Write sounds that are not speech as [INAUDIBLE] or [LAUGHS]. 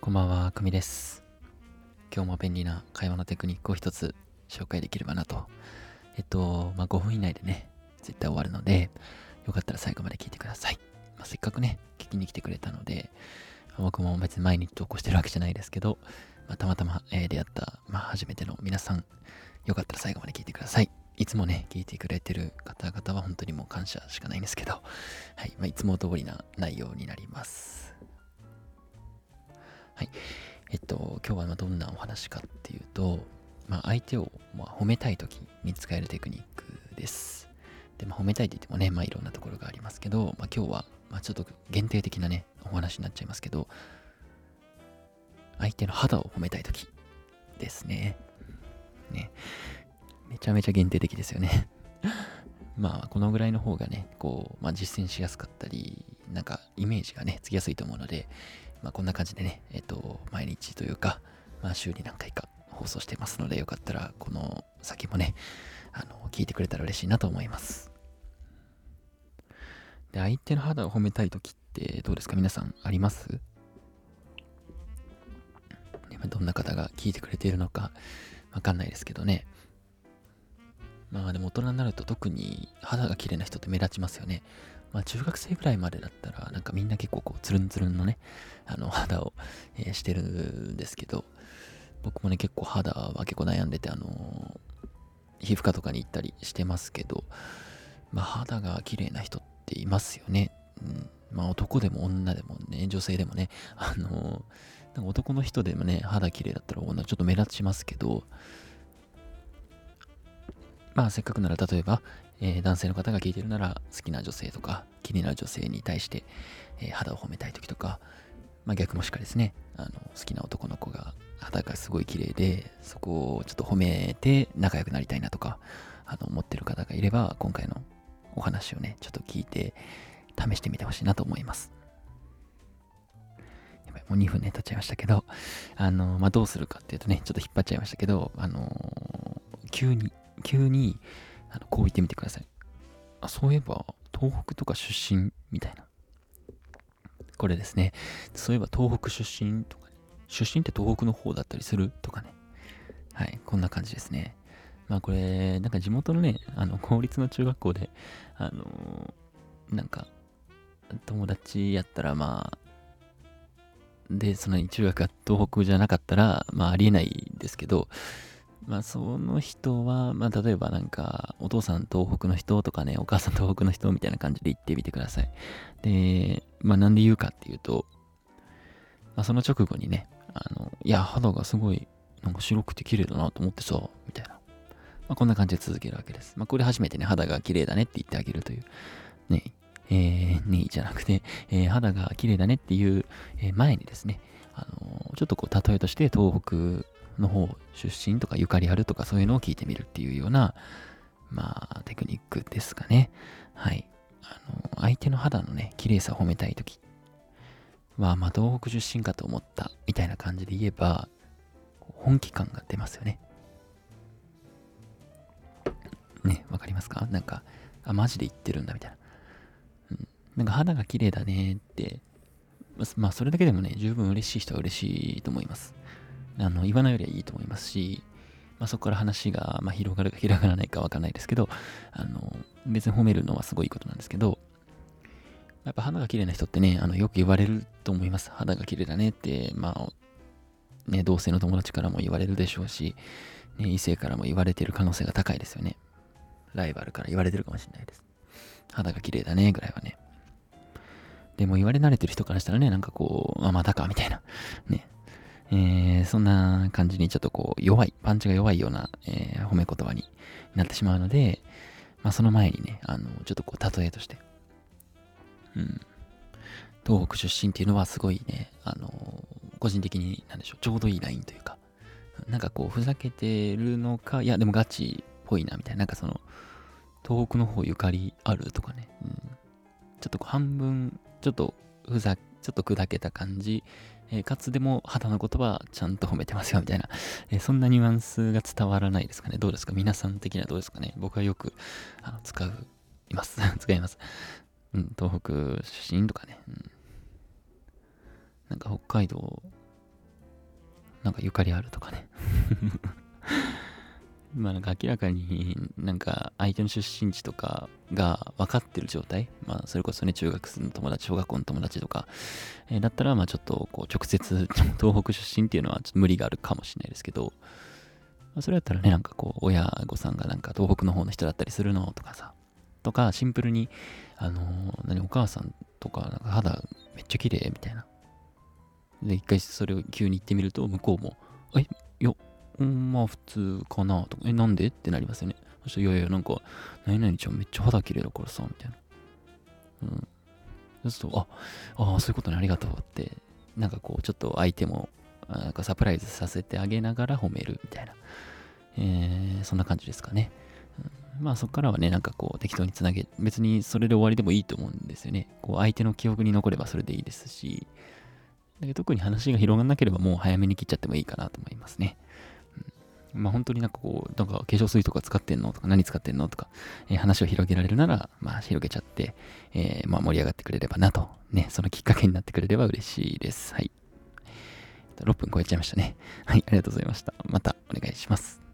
こんばんは、くみです。今日も便利な会話のテクニックを一つ紹介できればなと。えっと、まあ、5分以内でね、絶対終わるので、よかったら最後まで聞いてください。まあ、せっかくね、聞きに来てくれたので、僕も別に毎日投稿してるわけじゃないですけど、まあ、たまたま、えー出会った、まあ、初めての皆さん、よかったら最後まで聞いてください。いつもね、聞いてくれてる方々は本当にもう感謝しかないんですけど、はい、まあ、いつも通りな内容になります。はい。えっと、今日はどんなお話かっていうと、まあ、相手をま褒めたい時に使えるテクニックです。で、まあ、褒めたいって言ってもね、まあ、いろんなところがありますけど、まあ、今日は、ま、ちょっと限定的なね、お話になっちゃいますけど、相手の肌を褒めたい時ですね。ね。めちゃめちゃ限定的ですよね。[LAUGHS] まあ、このぐらいの方がね、こう、まあ、実践しやすかったり、なんか、イメージがね、つきやすいと思うので、まあ、こんな感じでね、えっ、と、毎日というか、まあ、週に何回か放送してますので、よかったら、この先もね、あの、聞いてくれたら嬉しいなと思います。で、相手の肌を褒めたいときってどうですか？皆さんあります？ねまあどんな方が聞いてくれているのかわかんないですけどね。まあでも大人になると特に肌が綺麗な人って目立ちますよね。まあ中学生ぐらいまでだったらなんかみんな結構こうツルンツルンのね、あの肌を、えーしてるんですけど、僕もね結構肌は結構悩んでて、あのー皮膚科とかに行ったりしてますけど、まあ肌が綺麗な人っていますよね。うん、まあ男でも女でもね、女性でもね、あのーなんか男の人でもね、肌綺麗だったら女ちょっと目立ちますけど、まあせっかくなら例えば、えー男性の方が聞いてるなら好きな女性とか気になる女性に対して、えー肌を褒めたい時とか、まあ逆もしかですね、あの好きな男の子が肌がすごい綺麗で、そこをちょっと褒めて仲良くなりたいなとか、あの思ってる方がいれば、今回のお話をね、ちょっと聞いて試してみてほしいなと思います。もう2分ね、経っちゃいましたけど、あの、まあ、どうするかっていうとね、ちょっと引っ張っちゃいましたけど、あの急に、急に、あのこう言ってみてください。あ、そういえば、東北とか出身みたいな。これですね。そういえば東北出身とか、ね、出身って東北の方だったりするとかね。はい、こんな感じですね。まあこれ、なんか地元のね、あの、公立の中学校で、あのなんか、友達やったらまあ、で、その中学が東北じゃなかったら、まあありえないですけど、まあその人は、まあ例えばなんか、お父さん東北の人とかね、お母さん東北の人みたいな感じで言ってみてください。で、まあなんで言うかっていうと、まあその直後にね、あの、いや、肌がすごい、なんか白くて綺麗だなと思ってさ、みたいな。まあこんな感じで続けるわけです。まあこれ初めてね、肌が綺麗だねって言ってあげるという、ね、えー、ねじゃなくて、えー肌が綺麗だねっていう、前にですね、あのちょっとこう例えとして東北の方出身とかゆかりあるとかそういうのを聞いてみるっていうようなまあテクニックですかね。はい。あの相手の肌のね綺麗さを褒めたい時はまあ東北出身かと思ったみたいな感じで言えば本気感が出ますよね。ねわかりますか？なんかあマジで言ってるんだみたいな、うん、なんか肌が綺麗だねってまあそれだけでもね十分嬉しい人は嬉しいと思います。あの言わないよりはいいと思いますし、まあ、そこから話が、まあ、広がるか [LAUGHS] 広がらないかわかんないですけどあの別に褒めるのはすごいことなんですけどやっぱ肌が綺麗な人ってねあのよく言われると思います。肌が綺麗だねってまあね同性の友達からも言われるでしょうし、ね、異性からも言われてる可能性が高いですよね。ライバルから言われてるかもしれないです。肌が綺麗だねぐらいはね。でも言われ慣れてる人からしたらねなんかこうあまたかみたいな。ね。えーそんな感じにちょっとこう弱い、パンチが弱いような、えー褒め言葉になってしまうので、まあその前にね、あの、ちょっとこう例えとして、うん、東北出身っていうのはすごいね、あの、個人的になんでしょう、ちょうどいいラインというか、なんかこうふざけてるのか、いやでもガチっぽいなみたいな、なんかその、東北の方ゆかりあるとかね、うん、ちょっとこう半分、ちょっとふざ、ちょっと砕けた感じ、えーかつでも肌のことはちゃんと褒めてますよみたいな、えーそんなニュアンスが伝わらないですかね。どうですか？皆さん的にはどうですかね？僕はよくあの使ういます。[LAUGHS] 使います、うん、東北出身とかね、うん、なんか北海道なんかゆかりあるとかね。まあなんか明らかになんか相手の出身地とかが分かってる状態、まあそれこそね中学生の友達、小学校の友達とか、えー、だったらまあちょっとこう直接 [LAUGHS] 東北出身っていうのはちょっと無理があるかもしれないですけど、まあ、それだったらねなんかこう親御さんがなんか東北の方の人だったりするのとかさ、とかシンプルにあのー、何お母さんとかなんか肌めっちゃ綺麗みたいな。で一回それを急に言ってみると向こうも、え、いや、うん、まあ普通かなとか、え、なんで？ってなりますよね。そしていやいや、なんか、何々ちゃんめっちゃ肌綺麗だからさ、みたいな。うん。そうすると、あ、ああそういうことね、ありがとうって、なんかこう、ちょっと相手も、なんかサプライズさせてあげながら褒めるみたいな。えー、そんな感じですかね。うん、まあそこからはね、なんかこう適当につなげ、別にそれで終わりでもいいと思うんですよね。こう相手の記憶に残ればそれでいいですし、だけど特に話が広がんなければもう早めに切っちゃってもいいかなと思いますね。まあ本当になんかこう、なんか化粧水とか使ってんのとか何使ってんのとか、えー、話を広げられるなら、まあ広げちゃって、えー、まあ盛り上がってくれればなと、ね、そのきっかけになってくれれば嬉しいです。はい。6分超えちゃいましたね。はい、ありがとうございました。またお願いします。